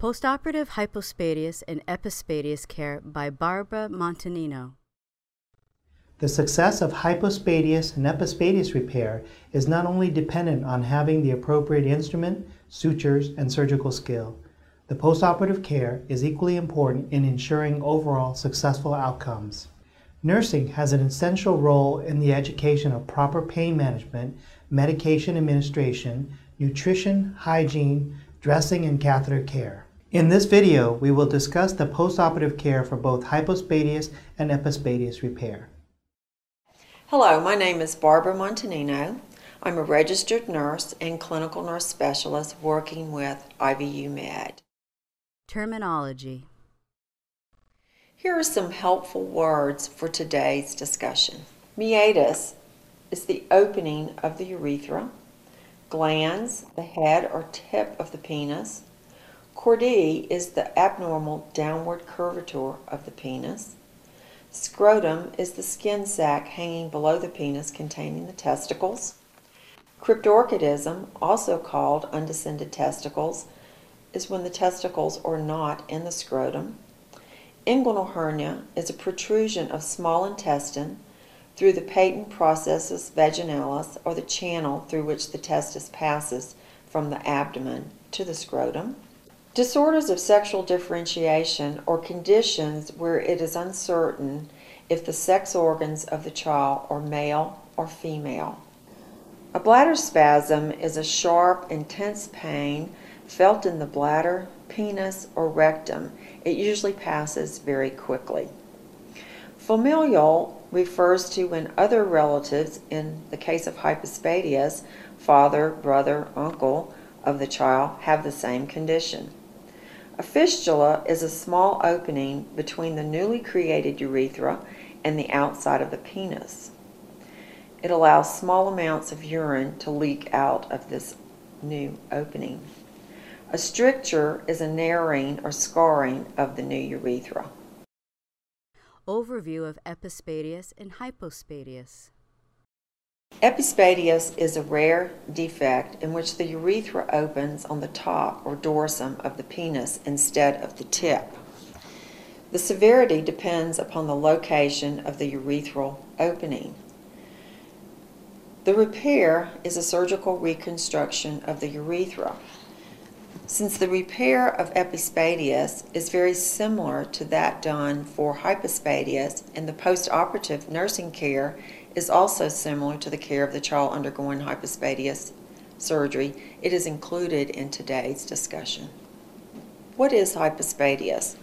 Postoperative hypospadias and epispadias care by Barbara Montagnino. The success of hypospadias and epispadias repair is not only dependent on having the appropriate instrument, sutures, and surgical skill. The postoperative care is equally important in ensuring overall successful outcomes. Nursing has an essential role in the education of proper pain management, medication administration, nutrition, hygiene, dressing, and catheter care. In this video, we will discuss the postoperative care for both hypospadias and epispadias repair. Hello, my name is Barbara Montagnino. I'm a registered nurse and clinical nurse specialist working with IVUmed. Terminology Here are some helpful words for today's discussion. Meatus is the opening of the urethra. Glans, the head or tip of the penis. Chordee is the abnormal downward curvature of the penis. Scrotum is the skin sac hanging below the penis containing the testicles. Cryptorchidism, also called undescended testicles, is when the testicles are not in the scrotum. Inguinal hernia is a protrusion of small intestine through the patent processus vaginalis or the channel through which the testis passes from the abdomen to the scrotum. Disorders of sexual differentiation or conditions where it is uncertain if the sex organs of the child are male or female. A bladder spasm is a sharp, intense pain felt in the bladder, penis, or rectum. It usually passes very quickly. Familial refers to when other relatives, in the case of hypospadias, father, brother, uncle of the child, have the same condition. A fistula is a small opening between the newly created urethra and the outside of the penis. It allows small amounts of urine to leak out of this new opening. A stricture is a narrowing or scarring of the new urethra. Overview of epispadias and hypospadias. Epispadias is a rare defect in which the urethra opens on the top or dorsum of the penis instead of the tip. The severity depends upon the location of the urethral opening. The repair is a surgical reconstruction of the urethra. Since the repair of epispadias is very similar to that done for hypospadias and the postoperative nursing care is also similar to the care of the child undergoing hypospadias surgery. It is included in today's discussion. What is hypospadias?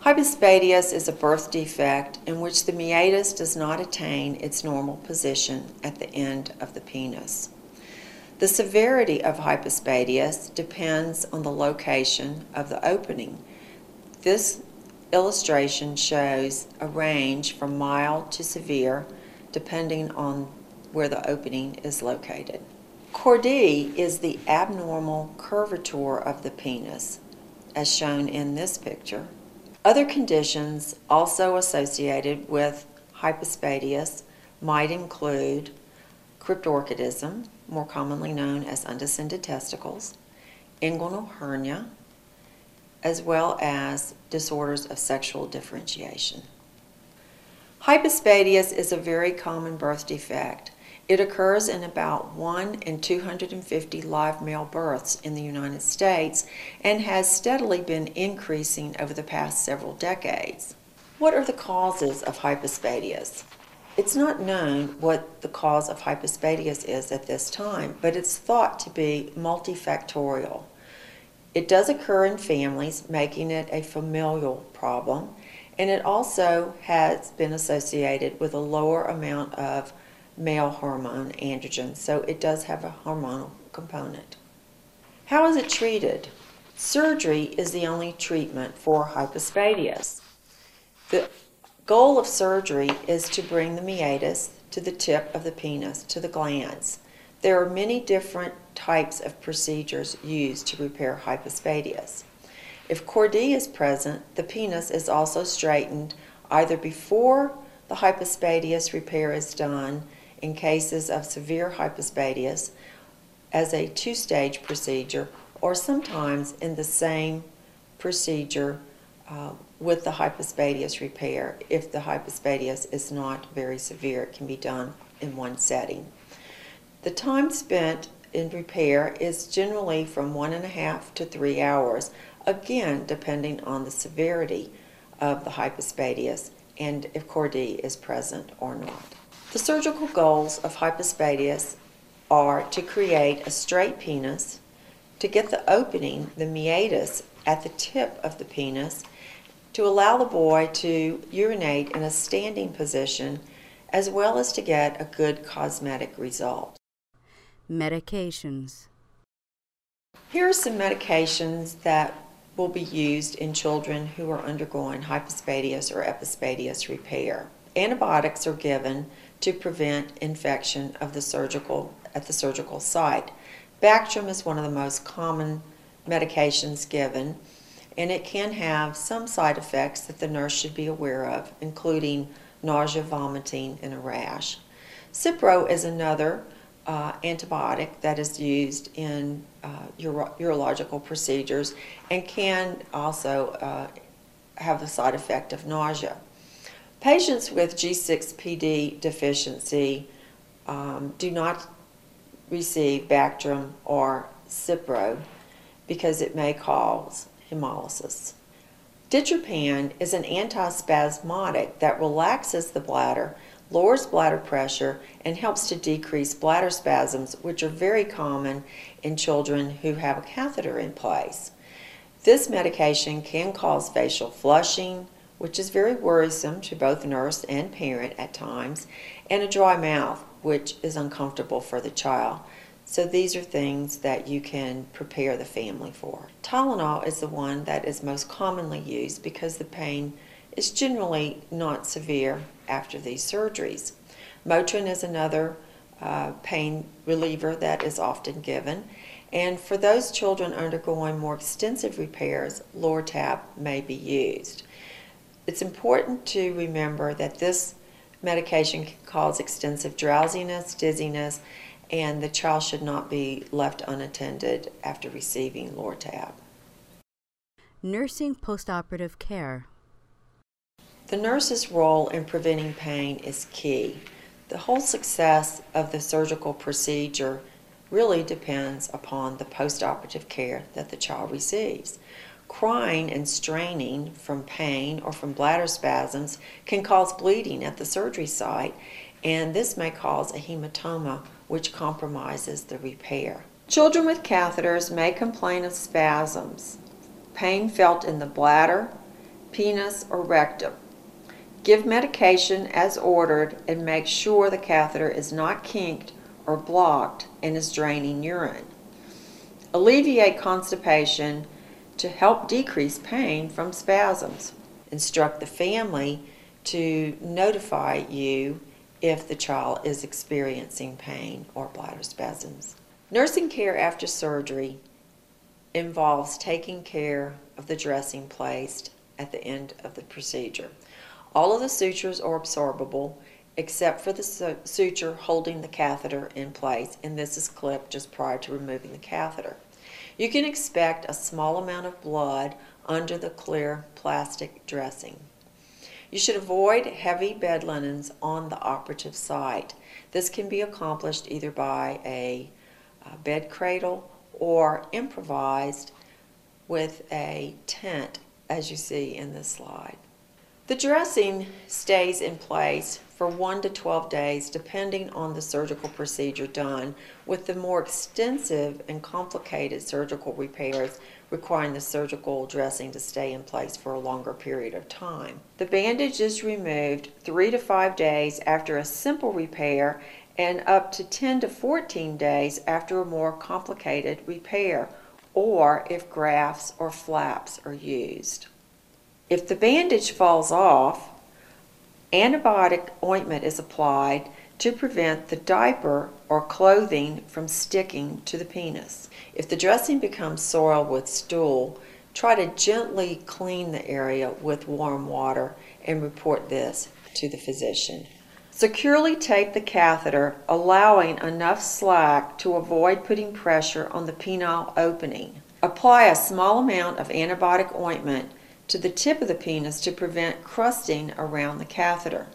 Hypospadias is a birth defect in which the meatus does not attain its normal position at the end of the penis. The severity of hypospadias depends on the location of the opening. This illustration shows a range from mild to severe depending on where the opening is located. Chordee is the abnormal curvature of the penis, as shown in this picture. Other conditions also associated with hypospadias might include cryptorchidism, more commonly known as undescended testicles, inguinal hernia, as well as disorders of sexual differentiation. Hypospadias is a very common birth defect. It occurs in about 1 in 250 live male births in the United States and has steadily been increasing over the past several decades. What are the causes of hypospadias? It's not known what the cause of hypospadias is at this time, but it's thought to be multifactorial. It does occur in families, making it a familial problem, and it also has been associated with a lower amount of male hormone androgen, so it does have a hormonal component. How is it treated? Surgery is the only treatment for hypospadias. The Goal of surgery is to bring the meatus to the tip of the penis, to the glans. There are many different types of procedures used to repair hypospadias. If chordee is present, the penis is also straightened either before the hypospadias repair is done in cases of severe hypospadias as a two-stage procedure or sometimes in the same procedure uh, with the hypospadias repair. If the hypospadias is not very severe, it can be done in one setting. The time spent in repair is generally from one and a half to three hours, again depending on the severity of the hypospadias and if chordee is present or not. The surgical goals of hypospadias are to create a straight penis, to get the opening, the meatus, at the tip of the penis, to allow the boy to urinate in a standing position, as well as to get a good cosmetic result. Medications. Here are some medications that will be used in children who are undergoing hypospadias or epispadias repair. Antibiotics are given to prevent infection of the surgical at the surgical site. Bactrim is one of the most common medications given and it can have some side effects that the nurse should be aware of, including nausea, vomiting, and a rash. Cipro is another uh, antibiotic that is used in uh, uro urological procedures and can also uh, have the side effect of nausea. Patients with G6PD deficiency um, do not receive Bactrim or Cipro because it may cause hemolysis. Ditropan is an antispasmodic that relaxes the bladder, lowers bladder pressure, and helps to decrease bladder spasms, which are very common in children who have a catheter in place. This medication can cause facial flushing, which is very worrisome to both nurse and parent at times, and a dry mouth, which is uncomfortable for the child. So these are things that you can prepare the family for. Tylenol is the one that is most commonly used because the pain is generally not severe after these surgeries. Motrin is another uh, pain reliever that is often given. And for those children undergoing more extensive repairs, Lortab may be used. It's important to remember that this medication can cause extensive drowsiness, dizziness, and the child should not be left unattended after receiving Lortab. Nursing postoperative care. The nurse's role in preventing pain is key. The whole success of the surgical procedure really depends upon the postoperative care that the child receives. Crying and straining from pain or from bladder spasms can cause bleeding at the surgery site, and this may cause a hematoma which compromises the repair. Children with catheters may complain of spasms, pain felt in the bladder, penis, or rectum. Give medication as ordered and make sure the catheter is not kinked or blocked and is draining urine. Alleviate constipation to help decrease pain from spasms. Instruct the family to notify you if the child is experiencing pain or bladder spasms. Nursing care after surgery involves taking care of the dressing placed at the end of the procedure. All of the sutures are absorbable except for the suture holding the catheter in place, and this is clipped just prior to removing the catheter. You can expect a small amount of blood under the clear plastic dressing. You should avoid heavy bed linens on the operative site. This can be accomplished either by a, a bed cradle or improvised with a tent as you see in this slide. The dressing stays in place for 1 to 12 days depending on the surgical procedure done, with the more extensive and complicated surgical repairs requiring the surgical dressing to stay in place for a longer period of time. The bandage is removed 3 to 5 days after a simple repair and up to 10 to 14 days after a more complicated repair or if grafts or flaps are used. If the bandage falls off, Antibiotic ointment is applied to prevent the diaper or clothing from sticking to the penis. If the dressing becomes soiled with stool, try to gently clean the area with warm water and report this to the physician. Securely tape the catheter, allowing enough slack to avoid putting pressure on the penile opening. Apply a small amount of antibiotic ointment to the tip of the penis to prevent crusting around the catheter.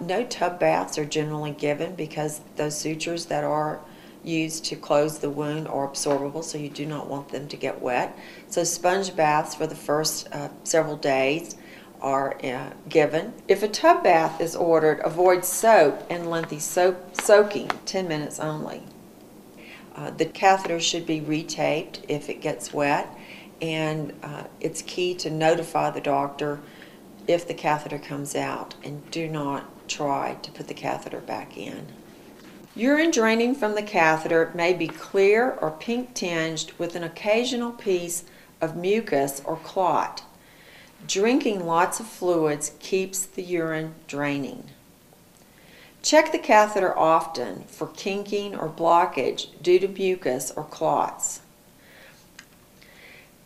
No tub baths are generally given because those sutures that are used to close the wound are absorbable, so you do not want them to get wet. So, sponge baths for the first uh, several days are uh, given. If a tub bath is ordered, avoid soap and lengthy soap soaking, 10 minutes only. Uh, the catheter should be retaped if it gets wet, and uh, it's key to notify the doctor if the catheter comes out and do not try to put the catheter back in. Urine draining from the catheter may be clear or pink tinged with an occasional piece of mucus or clot. Drinking lots of fluids keeps the urine draining. Check the catheter often for kinking or blockage due to mucus or clots.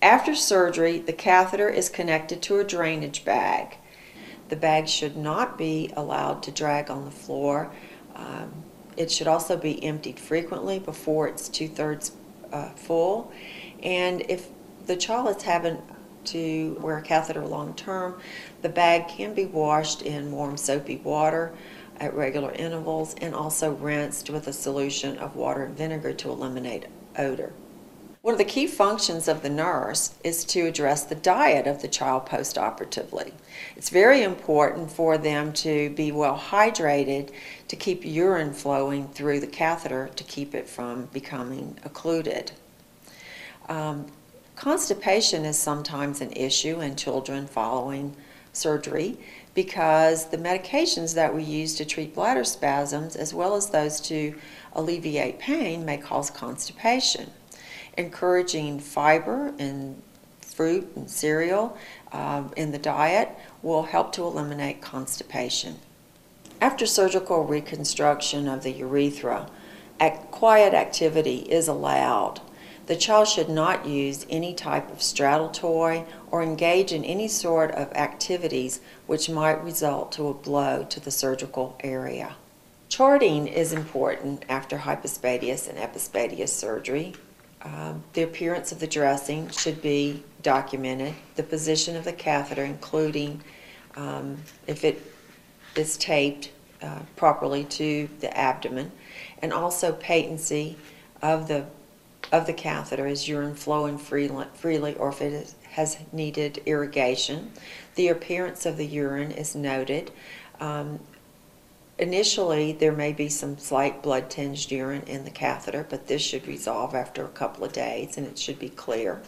After surgery, the catheter is connected to a drainage bag. The bag should not be allowed to drag on the floor. Um, it should also be emptied frequently before it's two thirds uh, full. And if the child is having to wear a catheter long term, the bag can be washed in warm soapy water at regular intervals and also rinsed with a solution of water and vinegar to eliminate odor. One of the key functions of the nurse is to address the diet of the child postoperatively. It's very important for them to be well hydrated to keep urine flowing through the catheter to keep it from becoming occluded. Um, constipation is sometimes an issue in children following surgery because the medications that we use to treat bladder spasms, as well as those to alleviate pain, may cause constipation. Encouraging fiber in fruit and cereal um, in the diet will help to eliminate constipation. After surgical reconstruction of the urethra, quiet activity is allowed. The child should not use any type of straddle toy or engage in any sort of activities which might result to a blow to the surgical area. Charting is important after hypospadias and epispadias surgery. Um, the appearance of the dressing should be documented, the position of the catheter, including um, if it is taped uh, properly to the abdomen, and also patency of the of the catheter is urine flowing freely, freely or if it is, has needed irrigation. The appearance of the urine is noted. Um, initially, there may be some slight blood tinged urine in the catheter, but this should resolve after a couple of days and it should be clear.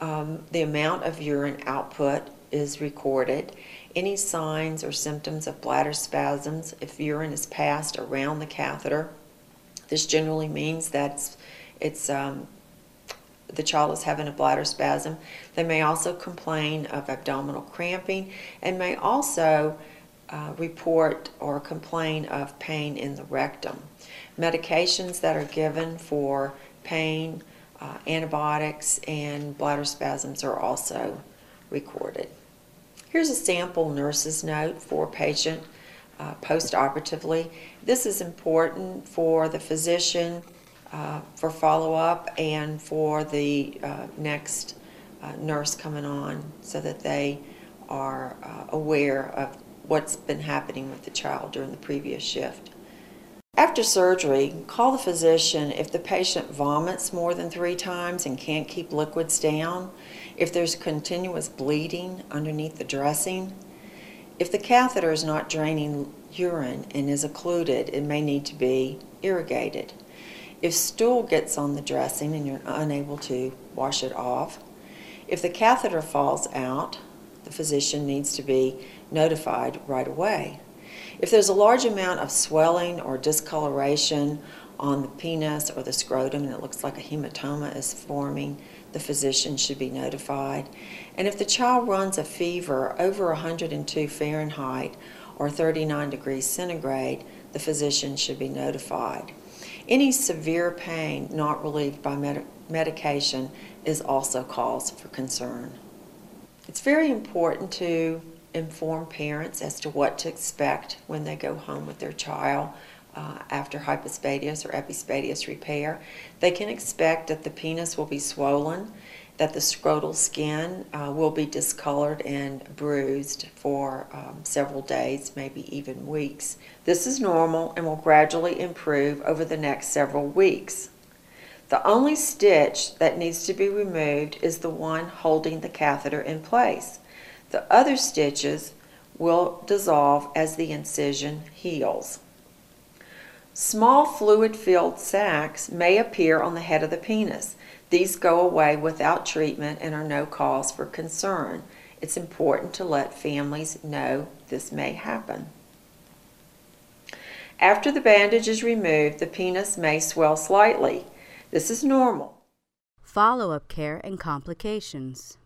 Um, the amount of urine output is recorded. Any signs or symptoms of bladder spasms, if urine is passed around the catheter, this generally means that it's it's um, the child is having a bladder spasm. They may also complain of abdominal cramping and may also uh, report or complain of pain in the rectum. Medications that are given for pain, uh, antibiotics, and bladder spasms are also recorded. Here's a sample nurse's note for patient uh, post-operatively. This is important for the physician uh, for follow-up and for the uh, next uh, nurse coming on so that they are uh, aware of what's been happening with the child during the previous shift. After surgery, call the physician if the patient vomits more than three times and can't keep liquids down, if there's continuous bleeding underneath the dressing, if the catheter is not draining urine and is occluded, it may need to be irrigated. If stool gets on the dressing and you're unable to wash it off, if the catheter falls out, the physician needs to be notified right away. If there's a large amount of swelling or discoloration on the penis or the scrotum and it looks like a hematoma is forming, the physician should be notified. And if the child runs a fever over 102 Fahrenheit or 39 degrees centigrade, the physician should be notified. Any severe pain not relieved by med- medication is also cause for concern. It's very important to inform parents as to what to expect when they go home with their child uh, after hypospadias or epispadias repair. They can expect that the penis will be swollen, that the scrotal skin uh, will be discolored and bruised for um, several days, maybe even weeks. This is normal and will gradually improve over the next several weeks. The only stitch that needs to be removed is the one holding the catheter in place. The other stitches will dissolve as the incision heals. Small fluid filled sacs may appear on the head of the penis. These go away without treatment and are no cause for concern. It's important to let families know this may happen. After the bandage is removed, the penis may swell slightly. This is normal. Follow up care and complications.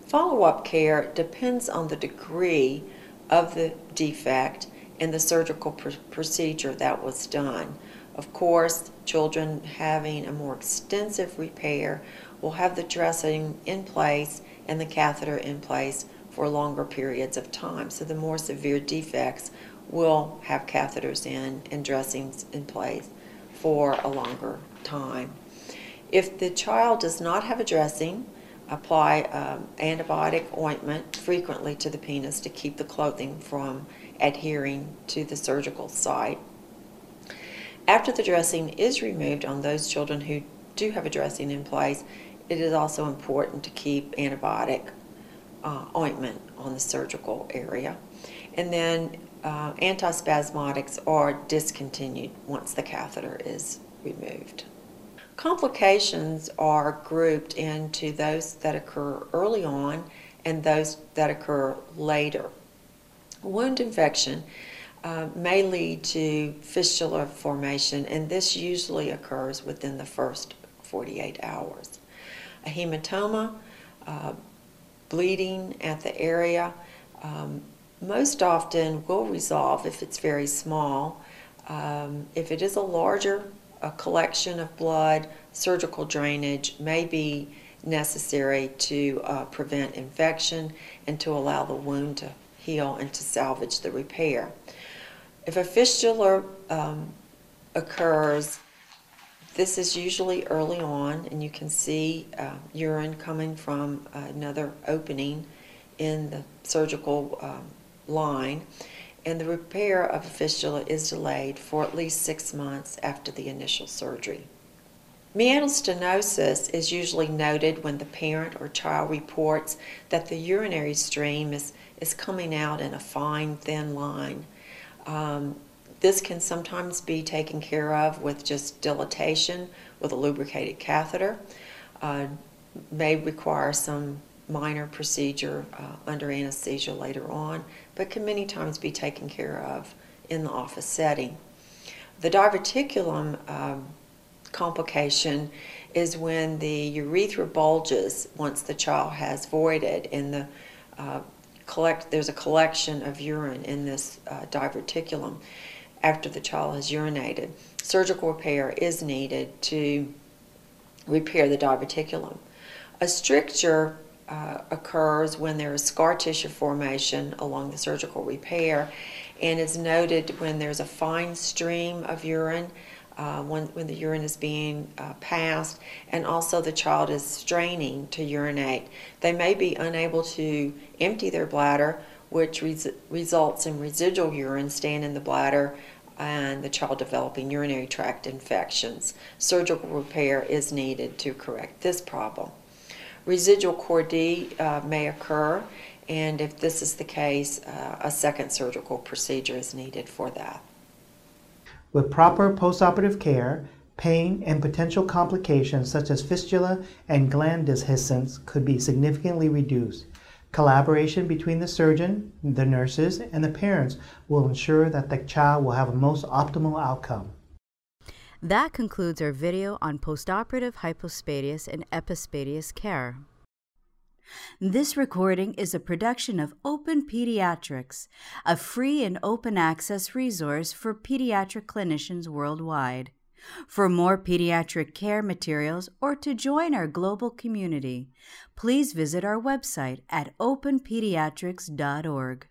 Follow up care depends on the degree of the defect and the surgical pr- procedure that was done. Of course, children having a more extensive repair will have the dressing in place and the catheter in place for longer periods of time. So the more severe defects will have catheters in and dressings in place for a longer time. If the child does not have a dressing, apply um, antibiotic ointment frequently to the penis to keep the clothing from adhering to the surgical site. After the dressing is removed on those children who do have a dressing in place, it is also important to keep antibiotic uh, ointment on the surgical area. And then uh, antispasmodics are discontinued once the catheter is removed. Complications are grouped into those that occur early on and those that occur later. Wound infection uh, may lead to fistula formation, and this usually occurs within the first 48 hours. A hematoma, uh, bleeding at the area, um, most often will resolve if it's very small. Um, if it is a larger a collection of blood, surgical drainage may be necessary to uh, prevent infection and to allow the wound to heal and to salvage the repair. If a fistula um, occurs, this is usually early on, and you can see uh, urine coming from another opening in the surgical um, line, and the repair of a fistula is delayed for at least six months after the initial surgery. Meatal stenosis is usually noted when the parent or child reports that the urinary stream is, is coming out in a fine, thin line. Um, this can sometimes be taken care of with just dilatation with a lubricated catheter. Uh, may require some minor procedure uh, under anesthesia later on, but can many times be taken care of in the office setting. The diverticulum um, complication is when the urethra bulges once the child has voided and the uh, collect there's a collection of urine in this uh, diverticulum after the child has urinated. Surgical repair is needed to repair the diverticulum. A stricture uh, occurs when there is scar tissue formation along the surgical repair and is noted when there's a fine stream of urine uh, when, when the urine is being uh, passed and also the child is straining to urinate. They may be unable to empty their bladder which res- results in residual urine staying in the bladder and the child developing urinary tract infections. Surgical repair is needed to correct this problem. Residual chordee uh, may occur, and if this is the case, uh, a second surgical procedure is needed for that. With proper postoperative care, pain and potential complications such as fistula and glans dehiscence could be significantly reduced. Collaboration between the surgeon, the nurses, and the parents will ensure that the child will have a most optimal outcome. That concludes our video on postoperative hypospadias and epispadias care. This recording is a production of Open Pediatrics, a free and open access resource for pediatric clinicians worldwide. For more pediatric care materials or to join our global community, please visit our website at openpediatrics.org.